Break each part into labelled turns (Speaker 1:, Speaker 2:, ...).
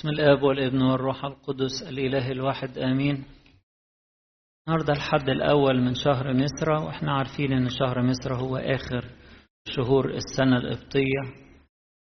Speaker 1: بسم الآب والابن والروح القدس الإله الواحد آمين. النهاردة الحد الأول من شهر مصر وإحنا عارفين إن شهر مصر هو آخر شهور السنة القبطية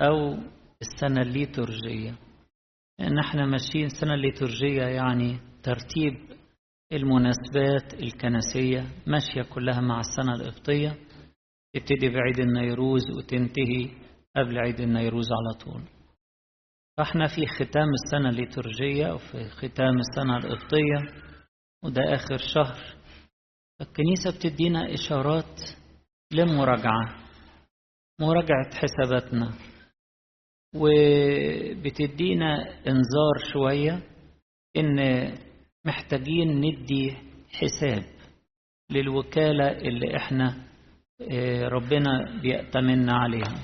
Speaker 1: أو السنة الليتورجية. إن إحنا ماشيين السنة الليتورجية يعني ترتيب المناسبات الكنسية ماشية كلها مع السنة القبطية. تبتدي بعيد النيروز وتنتهي قبل عيد النيروز على طول. فاحنا في ختام السنة الليتورجية وفي ختام السنة القبطية وده آخر شهر. الكنيسة بتدينا إشارات للمراجعة مراجعة حساباتنا وبتدينا إنذار شوية إن محتاجين ندي حساب للوكالة اللي إحنا ربنا بيأتمنا عليها.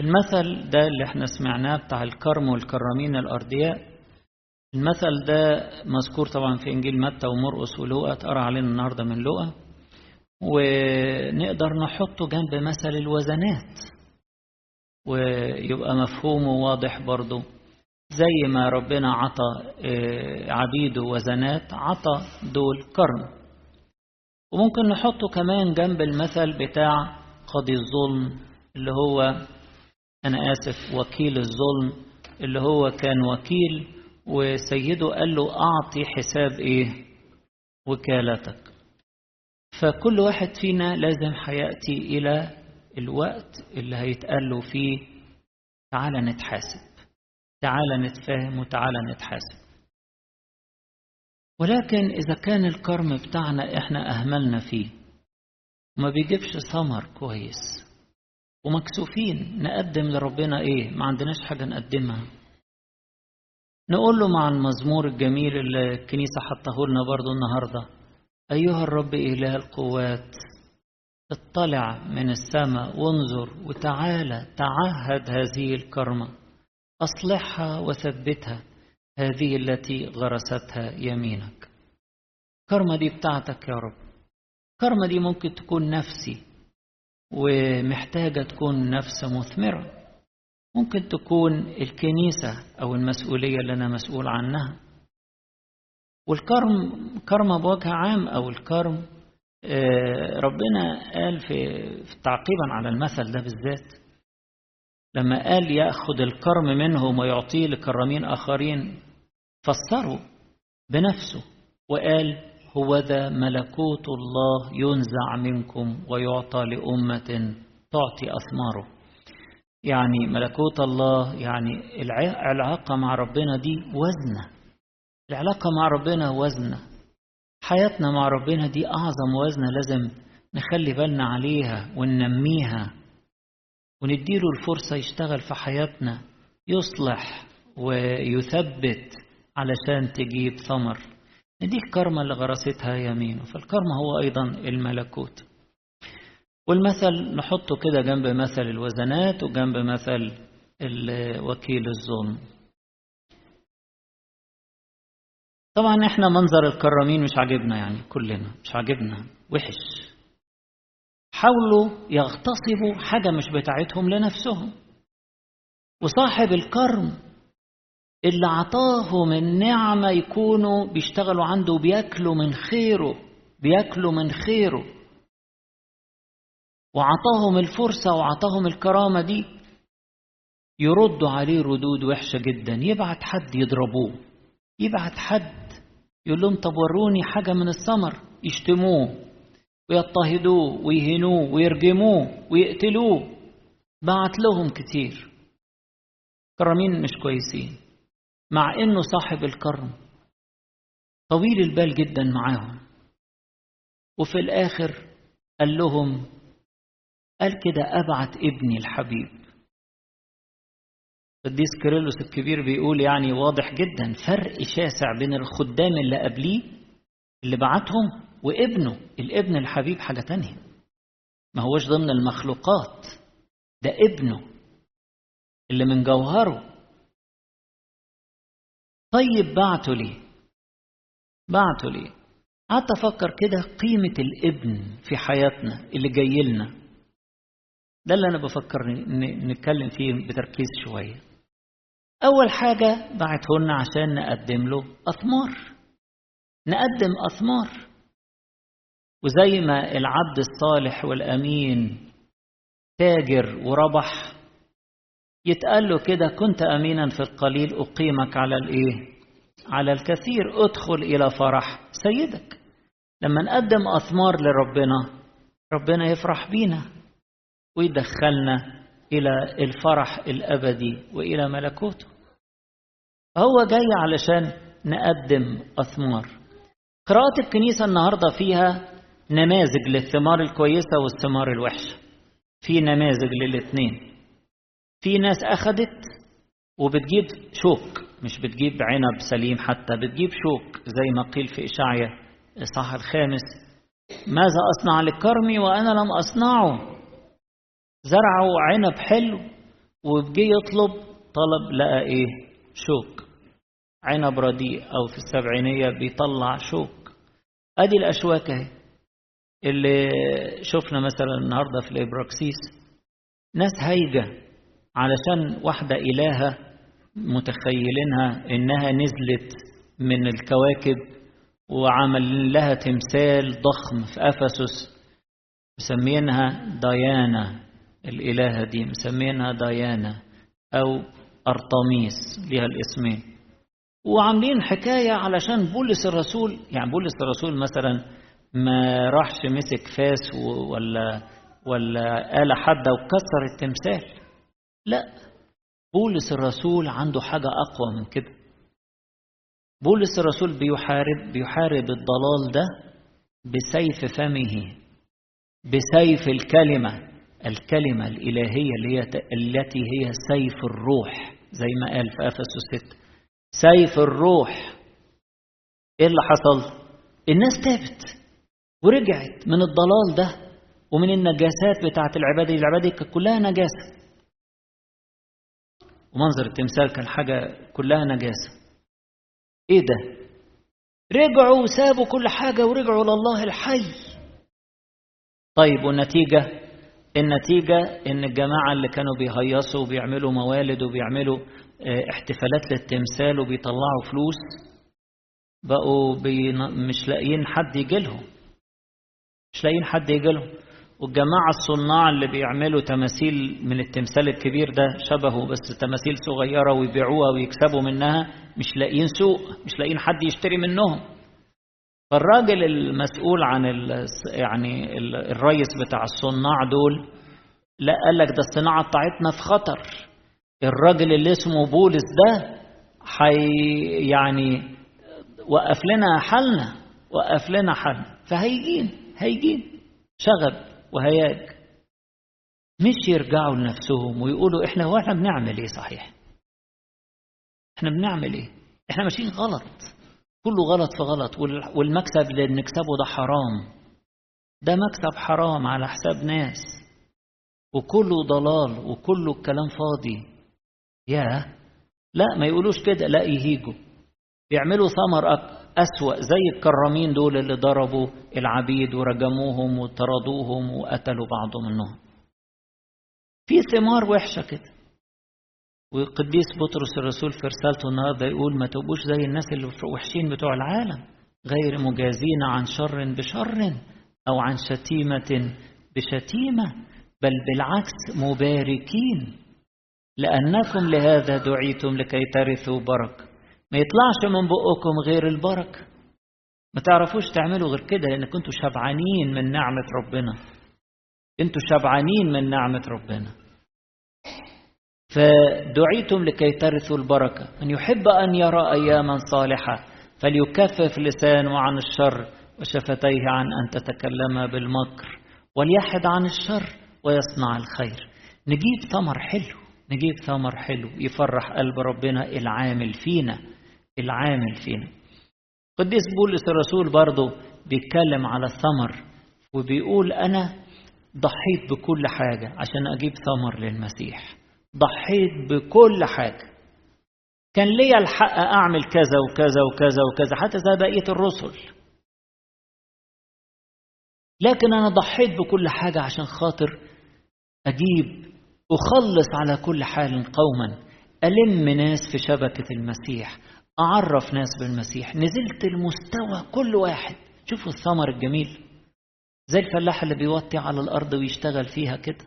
Speaker 1: المثل ده اللي إحنا سمعناه بتاع الكرم والكرامين الأرضياء المثل ده مذكور طبعا في إنجيل متى ومرقس ولوقا اتقرأ علينا النهاردة من لوقا. ونقدر نحطه جنب مثل الوزنات ويبقى مفهومه واضح برضه زي ما ربنا عطى عبيده وزنات عطى دول كرم. وممكن نحطه كمان جنب المثل بتاع قاضي الظلم اللي هو أنا آسف وكيل الظلم اللي هو كان وكيل وسيده قال له أعطي حساب إيه؟ وكالتك. فكل واحد فينا لازم هيأتي إلى الوقت اللي هيتقال له فيه تعالى نتحاسب. تعالى نتفاهم وتعالى نتحاسب. ولكن إذا كان الكرم بتاعنا إحنا أهملنا فيه وما بيجيبش ثمر كويس. ومكسوفين. نقدم لربنا إيه؟ ما عندناش حاجة نقدمها. نقول له مع المزمور الجميل اللي الكنيسة حطه لنا برضو النهاردة أيها الرب إله القوات اطلع من السماء وانظر وتعالى تعهد هذه الكرمة. أصلحها وثبتها هذه التي غرستها يمينك. الكرمة دي بتاعتك يا رب. الكرمة دي ممكن تكون نفسي. ومحتاجة تكون نفس مثمرة. ممكن تكون الكنيسة أو المسؤولية اللي أنا مسؤول عنها. والكرم كرمة بوجه عام أو الكرم ربنا قال في, تعقيبا على المثل ده بالذات لما قال يأخذ الكرم منهم ويعطيه لكرمين آخرين فسره بنفسه وقال هو ذا ملكوت الله ينزع منكم ويعطى لأمة تعطي أثماره. يعني ملكوت الله يعني العلاقة مع ربنا دي وزنة. العلاقة مع ربنا وزنة. حياتنا مع ربنا دي أعظم وزنة لازم نخلي بالنا عليها وننميها. ونديله الفرصة يشتغل في حياتنا يصلح ويثبت علشان تجيب ثمر. دي الكرمة اللي غرستها يمينه فالكرمة هو أيضا الملكوت. والمثل نحطه كده جنب مثل الوزنات وجنب مثل وكيل الظلم. طبعا إحنا منظر الكرامين مش عاجبنا يعني كلنا مش عاجبنا وحش. حاولوا يغتصبوا حاجة مش بتاعتهم لنفسهم. وصاحب الكرم اللي عطاهم النعمة يكونوا بيشتغلوا عنده بياكلوا من خيره بياكلوا من خيره. وعطاهم الفرصة وعطاهم الكرامة دي يردوا عليه ردود وحشة جدا. يبعت حد يضربوه يبعت حد يقول لهم طب وروني حاجة من الثمر يشتموه ويضطهدوه ويهنوه ويرجموه ويقتلوه. بعت لهم كتير. كرامين مش كويسين. مع إنه صاحب الكرم. طويل البال جدا معاهم. وفي الآخر قال لهم قال كده أبعت ابني الحبيب. قديس كيرلس الكبير بيقول يعني واضح جدا فرق شاسع بين الخدام اللي قبليه اللي بعتهم وابنه. الابن الحبيب حاجة تانية. ما هوش ضمن المخلوقات. ده ابنه اللي من جوهره طيب بعته ليه بعته ليه قعدت أفكر كده قيمة الابن في حياتنا اللي جاي لنا. ده اللي أنا بفكر نتكلم فيه بتركيز شوية. أول حاجة بعته لنا عشان نقدم له أثمار. نقدم أثمار. وزي ما العبد الصالح والأمين تاجر وربح يتقال له كده كنت أمينا في القليل أقيمك على الإيه؟ على الكثير ادخل إلى فرح سيدك. لما نقدم أثمار لربنا ربنا يفرح بينا ويدخلنا إلى الفرح الأبدي وإلى ملكوته. هو جاي علشان نقدم أثمار. قراءة الكنيسة النهاردة فيها نماذج للثمار الكويسة والثمار الوحشة. في نماذج للاتنين. في ناس أخدت وبتجيب شوك مش بتجيب عنب سليم حتى بتجيب شوك زي ما قيل في إشعيا الصح الخامس. ماذا أصنع للكرم وأنا لم أصنعه؟ زرعوا عنب حلو وبجي يطلب طلب لقى إيه شوك. عنب رديء أو في السبعينية بيطلع شوك. أدي الأشواك أهي. اللي شفنا مثلا النهارده في الإبراكسيس ناس هايجة. علشان واحدة إلهة متخيلينها إنها نزلت من الكواكب وعمل لها تمثال ضخم في أفسس مسمينها ديانا الإلهة دي مسمينها ديانا أو أرطميس ليها الاسمين وعاملين حكاية علشان بولس الرسول يعني بولس الرسول مثلا ما راحش مسك فاس ولا ولا آلة حادة وكسر التمثال. لا. بولس الرسول عنده حاجة أقوى من كده. بولس الرسول بيحارب بيحارب الضلال ده بسيف فمه بسيف الكلمة الكلمة الإلهية اللي هي التي هي سيف الروح زي ما قال في أفسس 6 سيف الروح. إيه اللي حصل؟ الناس تابت ورجعت من الضلال ده ومن النجاسات بتاعة العبادة. العبادة كانت كلها نجاسة. ومنظر التمثال كان حاجة كلها نجاسة. إيه ده؟ رجعوا وسابوا كل حاجة ورجعوا لله الحي. طيب والنتيجة؟ النتيجة إن الجماعة اللي كانوا بيهيصوا وبيعملوا موالد وبيعملوا احتفالات للتمثال وبيطلعوا فلوس بقوا بي مش لاقيين حد يجي لهم مش لاقيين حد يجي لهم والجماعة الصناع اللي بيعملوا تماثيل من التمثال الكبير ده شبهه بس تماثيل صغيرة ويبيعوها ويكسبوا منها مش لاقيين سوق مش لاقيين حد يشتري منهم. فالراجل المسؤول عن ال يعني الرئيس بتاع الصناع دول لا قال لك ده الصناعة بتاعتنا في خطر. الراجل اللي اسمه بولس ده حي يعني وقف لنا حالنا وقف لنا حالنا. فهيجين هيجين. شغب. وهياج مش يرجعوا لنفسهم ويقولوا إحنا هو إحنا بنعمل إيه صحيح؟ إحنا بنعمل إيه؟ إحنا ماشيين غلط. كله غلط في غلط. والمكسب اللي بنكسبه ده حرام. ده مكسب حرام على حساب ناس. وكله ضلال وكله الكلام فاضي. يا لا ما يقولوش كده. لا يهيجوا. بيعملوا ثمر أسوأ زي الكرامين دول اللي ضربوا العبيد ورجموهم وطردوهم وقتلوا بعض منهم. في ثمار وحشة كده. وقديس بطرس الرسول في رسالته النهارده يقول ما تبقوش زي الناس اللي وحشين بتوع العالم غير مجازين عن شر بشر أو عن شتيمة بشتيمة بل بالعكس مباركين. لأنكم لهذا دعيتم لكي ترثوا بركة. ما يطلعش من بقكم غير البركة. ما تعرفوش تعملوا غير كده لأن كنتوا شبعانين من نعمة ربنا. أنتوا شبعانين من نعمة ربنا. فدعيتم لكي ترثوا البركة. من يحب أن يرى أياما صالحة فليكفف لسانه عن الشر وشفتيه عن أن تتكلم بالمكر. وليحد عن الشر ويصنع الخير. نجيب ثمر حلو نجيب ثمر حلو يفرح قلب ربنا العامل فينا. العامل فينا. قديس بولس الرسول برضه بيتكلم على الثمر وبيقول أنا ضحيت بكل حاجة عشان أجيب ثمر للمسيح. ضحيت بكل حاجة. كان ليا الحق أعمل كذا وكذا وكذا وكذا حتى زي بقية الرسل. لكن أنا ضحيت بكل حاجة عشان خاطر أجيب أخلص على كل حال قوما ألم ناس في شبكة المسيح أعرف ناس بالمسيح نزلت المستوى كل واحد. شوفوا الثمر الجميل. زي الفلاح اللي بيوطي على الأرض ويشتغل فيها كده.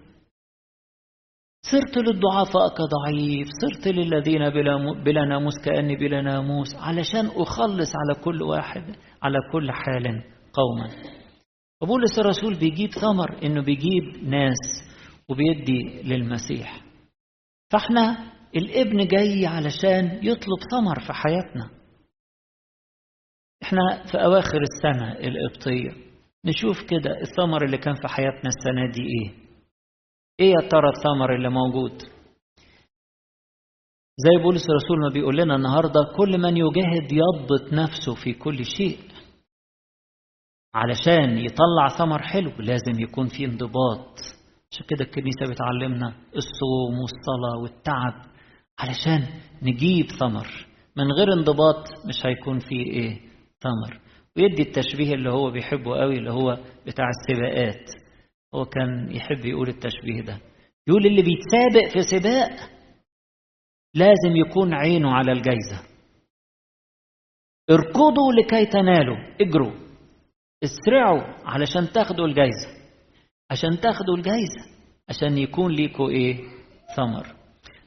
Speaker 1: صرت للضعفاء كضعيف صرت للذين بلا, بلا ناموس كأني بلا ناموس علشان أخلص على كل واحد على كل حال قوما. وبولس الرسول بيجيب ثمر إنه بيجيب ناس وبيدي للمسيح. فإحنا الابن جاي علشان يطلب ثمر في حياتنا. إحنا في أواخر السنة القبطيه نشوف كده الثمر اللي كان في حياتنا السنة دي إيه؟ إيه يا ترى الثمر اللي موجود؟ زي بولس الرسول ما بيقول لنا النهارده كل من يجاهد يضبط نفسه في كل شيء. علشان يطلع ثمر حلو لازم يكون في انضباط. عشان كده الكنيسة بتعلمنا الصوم والصلاة والتعب. علشان نجيب ثمر. من غير انضباط مش هيكون فيه إيه؟ ثمر. ويدي التشبيه اللي هو بيحبه قوي اللي هو بتاع السباقات. هو كان يحب يقول التشبيه ده. يقول اللي بيتسابق في سباق لازم يكون عينه على الجايزة. اركضوا لكي تنالوا. اجروا. اسرعوا علشان تاخدوا الجايزة. عشان تاخدوا الجايزة. عشان يكون ليكوا إيه؟ ثمر.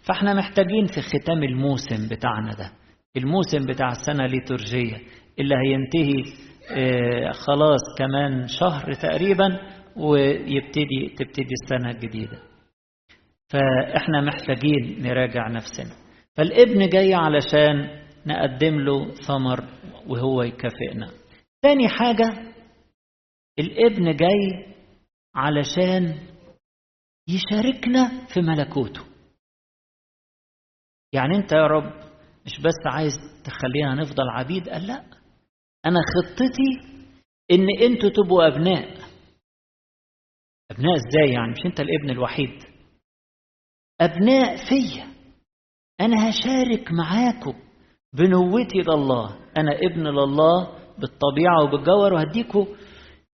Speaker 1: فاحنا محتاجين في ختام الموسم بتاعنا ده. الموسم بتاع السنة الليتورجية اللي هينتهي آه خلاص كمان شهر تقريبا ويبتدي تبتدي السنة الجديدة. فاحنا محتاجين نراجع نفسنا. فالابن جاي علشان نقدم له ثمر وهو يكافئنا. تاني حاجة الابن جاي علشان يشاركنا في ملكوته. يعني انت يا رب مش بس عايز تخلينا نفضل عبيد؟ قال لا. أنا خطتي إن أنتوا تبقوا أبناء. أبناء إزاي يعني؟ مش أنت الابن الوحيد. أبناء فيا. أنا هشارك معاكم بنوتي لله أنا ابن لله بالطبيعة وبالجوهر وهديكم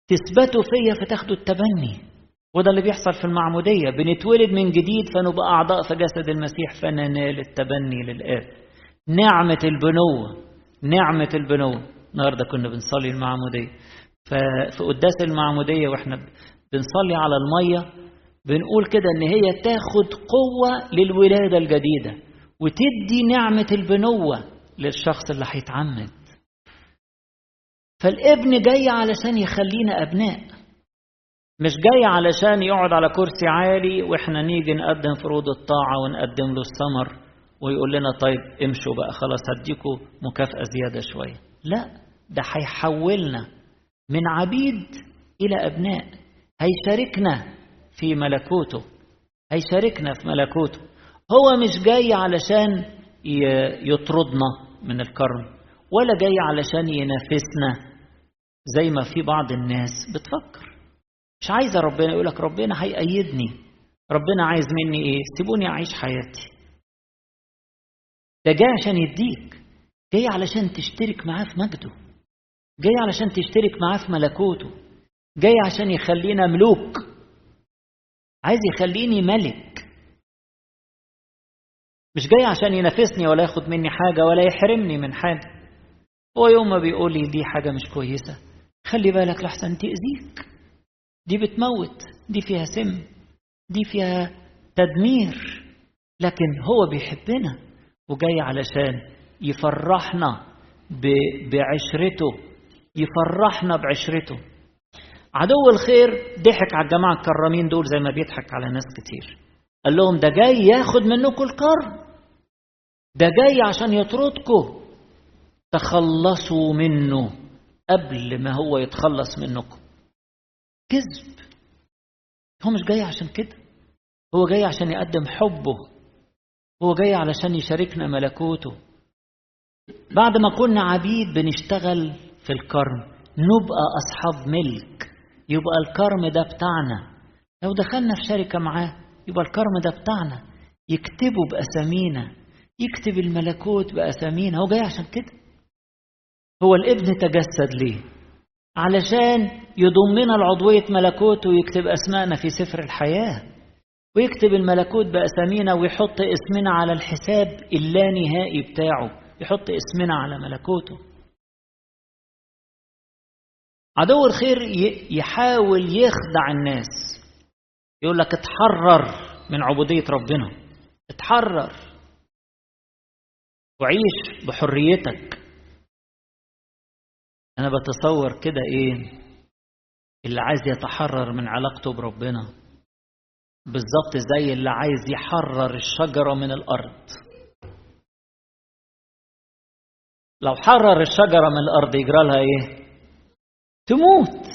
Speaker 1: تثبتوا فيا فتاخدوا التبني. وده اللي بيحصل في المعمودية. بنتولد من جديد فنبقى أعضاء في جسد المسيح فننال التبني للآب. نعمة البنوة نعمة البنوة. النهاردة كنا بنصلي المعمودية. ففي قداس المعمودية وإحنا بنصلي على المية بنقول كده إن هي تاخد قوة للولادة الجديدة وتدي نعمة البنوة للشخص اللي هيتعمد. فالابن جاي علشان يخلينا أبناء. مش جاي علشان يقعد على كرسي عالي وإحنا نيجي نقدم فروض الطاعة ونقدم له الثمر ويقول لنا طيب امشوا بقى خلاص هديكوا مكافأة زيادة شوية. لا ده هيحولنا من عبيد إلى أبناء هيشاركنا في ملكوته هيشاركنا في ملكوته. هو مش جاي علشان يطردنا من الكرم ولا جاي علشان ينافسنا زي ما في بعض الناس بتفكر. مش عايزة ربنا يقول لك ربنا هيأيدني. ربنا عايز مني إيه؟ سيبوني أعيش حياتي. ده جاي عشان يديك. جاي علشان تشترك معاه في مجده. جاي علشان تشترك معاه في ملكوته. جاي عشان يخلينا ملوك. عايز يخليني ملك. مش جاي عشان ينافسني ولا ياخد مني حاجة ولا يحرمني من حاجة. هو يوم ما بيقول لي دي حاجة مش كويسة خلي بالك لحسن تأذيك. دي بتموت دي فيها سم دي فيها تدمير لكن هو بيحبنا وجاي علشان يفرحنا بعشرته يفرحنا بعشرته. عدو الخير ضحك على الجماعة الكرامين دول زي ما بيضحك على ناس كتير. قال لهم ده جاي ياخد منكم الكرم ده جاي عشان يطردكم. تخلصوا منه قبل ما هو يتخلص منكم. كذب. هو مش جاي عشان كده. هو جاي عشان يقدم حبه. هو جاي علشان يشاركنا ملكوته. بعد ما كنا عبيد بنشتغل في الكرم. نبقى أصحاب ملك. يبقى الكرم ده بتاعنا. لو دخلنا في شركة معاه يبقى الكرم ده بتاعنا. يكتبوا بأسامينا. يكتب الملكوت بأسامينا. هو جاي عشان كده. هو الابن تجسد ليه؟ علشان يضمنا العضوية ملكوته ويكتب أسماءنا في سفر الحياة. ويكتب الملكوت بأسامينا ويحط اسمنا على الحساب اللانهائي بتاعه. يحط اسمنا على ملكوته. عدو الخير يحاول يخدع الناس. يقول لك اتحرر من عبودية ربنا. اتحرر. وعيش بحريتك. أنا بتصور كده إيه؟ اللي عايز يتحرر من علاقته بربنا. بالظبط زي اللي عايز يحرر الشجرة من الأرض. لو حرر الشجرة من الأرض يجرى لها إيه؟ تموت.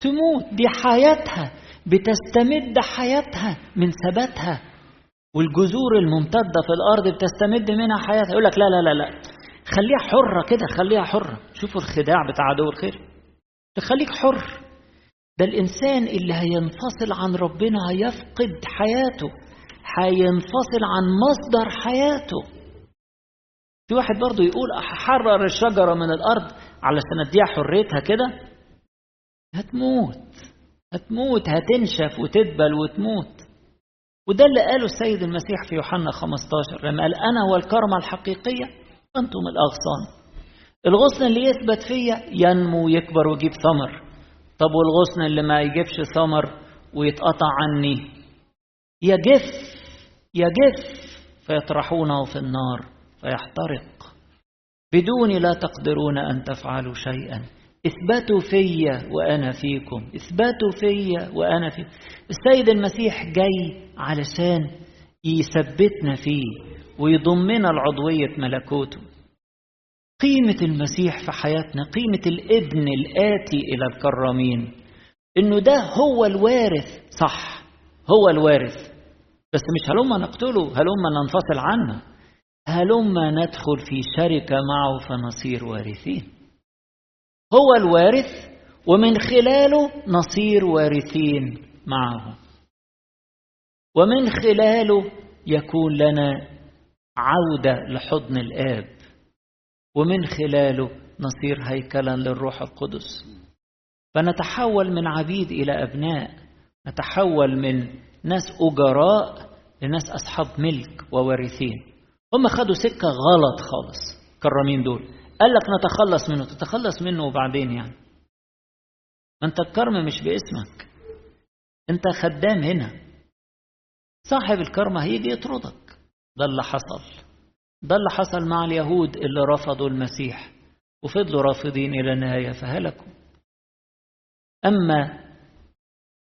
Speaker 1: تموت. دي حياتها. بتستمد حياتها من ثباتها. والجذور الممتدة في الأرض بتستمد منها حياتها. يقول لك لا لا لا لا. خليها حرة كده خليها حرة. شوفوا الخداع بتاع عدو الخير. تخليك حر. ده الإنسان اللي هينفصل عن ربنا هيفقد حياته. هينفصل عن مصدر حياته. في واحد برضه يقول أحرر الشجرة من الأرض علشان أديها حريتها كده؟ هتموت. هتموت هتنشف وتدبل وتموت. وده اللي قاله السيد المسيح في يوحنا 15 لما قال أنا هو الكرمة الحقيقية أنتم الأغصان. الغصن اللي يثبت فيا ينمو ويكبر ويجيب ثمر. طب والغصن اللي ما يجيبش ثمر ويتقطع عني؟ يجف يجف فيطرحونه في النار فيحترق. بدوني لا تقدرون أن تفعلوا شيئا. اثبتوا فيا وأنا فيكم. اثبتوا فيا وأنا فيكم. السيد المسيح جاي علشان يثبتنا فيه. ويضمنا العضوية ملكوته. قيمة المسيح في حياتنا قيمة الابن الآتي إلى الكرامين. إنه ده هو الوارث. صح هو الوارث. بس مش هلما نقتله هلما ننفصل عنه. هلما ندخل في شركة معه فنصير وارثين. هو الوارث ومن خلاله نصير وارثين معه. ومن خلاله يكون لنا عودة لحضن الآب. ومن خلاله نصير هيكلا للروح القدس. فنتحول من عبيد إلى أبناء. نتحول من ناس أجراء لناس أصحاب ملك ووارثين. هم خدوا سكة غلط خالص كرامين دول. قال لك نتخلص منه. تتخلص منه وبعدين يعني. ما انت الكرم مش باسمك. انت خدام هنا. صاحب الكرم هيجي يطردك. ده اللي حصل. ده اللي حصل مع اليهود اللي رفضوا المسيح وفضلوا رافضين إلى النهاية فهلكوا. أما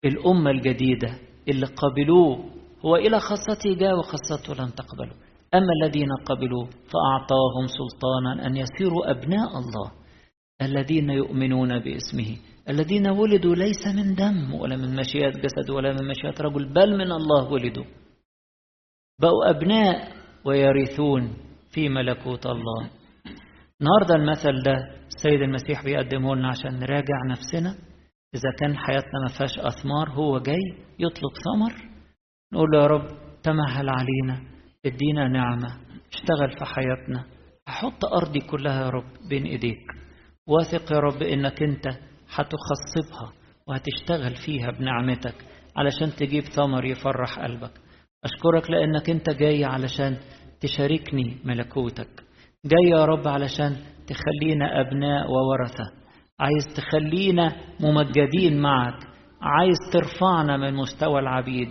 Speaker 1: الأمة الجديدة اللي قبلوه هو إلى خاصته جاء وخاصته لم تقبله. أما الذين قبلوا فأعطاهم سلطانا أن يصيروا أبناء الله الذين يؤمنون باسمه. الذين ولدوا ليس من دم ولا من مشيئة جسد ولا من مشيئة رجل بل من الله ولدوا. بقوا أبناء ويرثون في ملكوت الله. النهارده المثل ده السيد المسيح بيقدمه لنا عشان نراجع نفسنا. إذا كان حياتنا ما فيهاش أثمار هو جاي يطلب ثمر. نقول له يا رب تمهل علينا ادينا نعمة اشتغل في حياتنا. أحط أرضي كلها يا رب بين إيديك. واثق يا رب إنك أنت هتخصبها وهتشتغل فيها بنعمتك علشان تجيب ثمر يفرح قلبك. أشكرك لأنك أنت جاي علشان تشاركني ملكوتك. جاي يا رب علشان تخلينا أبناء وورثة. عايز تخلينا ممجدين معك. عايز ترفعنا من مستوى العبيد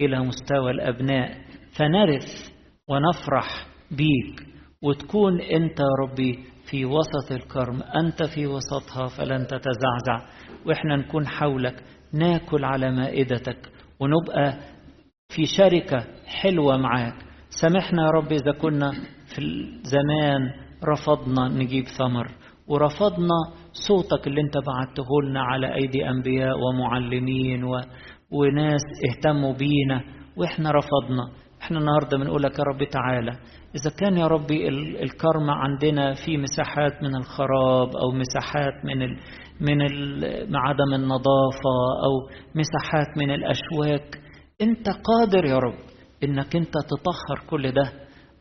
Speaker 1: إلى مستوى الأبناء. فنرث ونفرح بيك. وتكون أنت يا ربي في وسط الكرم. أنت في وسطها فلن تتزعزع. وإحنا نكون حولك. ناكل على مائدتك. ونبقى في شركة حلوة معاك. سامحنا يا رب إذا كنا في الزمان رفضنا نجيب ثمر ورفضنا صوتك اللي انت بعته لنا على أيدي أنبياء ومعلمين و... وناس اهتموا بينا وإحنا رفضنا. إحنا النهارده بنقول لك يا رب تعالى إذا كان يا ربي الكرم عندنا في مساحات من الخراب أو مساحات من ال من ال عدم النظافة أو مساحات من الأشواك انت قادر يا رب انك انت تطهر كل ده.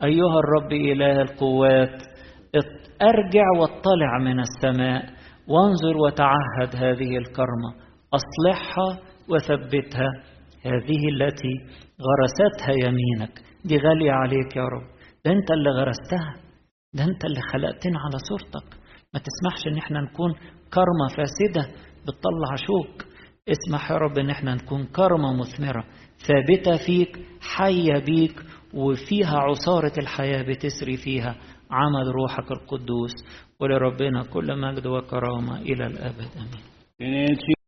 Speaker 1: أيها الرب إله القوات ارجع واطلع من السماء وانظر وتعهد هذه الكرمة. أصلحها وثبتها. هذه التي غرستها يمينك. دي غالية عليك يا رب. ده انت اللي غرستها. ده انت اللي خلقتنا على صورتك. ما تسمحش إن إحنا نكون كرمة فاسدة بتطلع شوك. اسمح يا رب إن إحنا نكون كرمة مثمرة. ثابتة فيك حية بيك وفيها عصارة الحياة بتسري فيها. عمل روحك القدوس ولربنا كل مجد وكرامة إلى الأبد. أمين.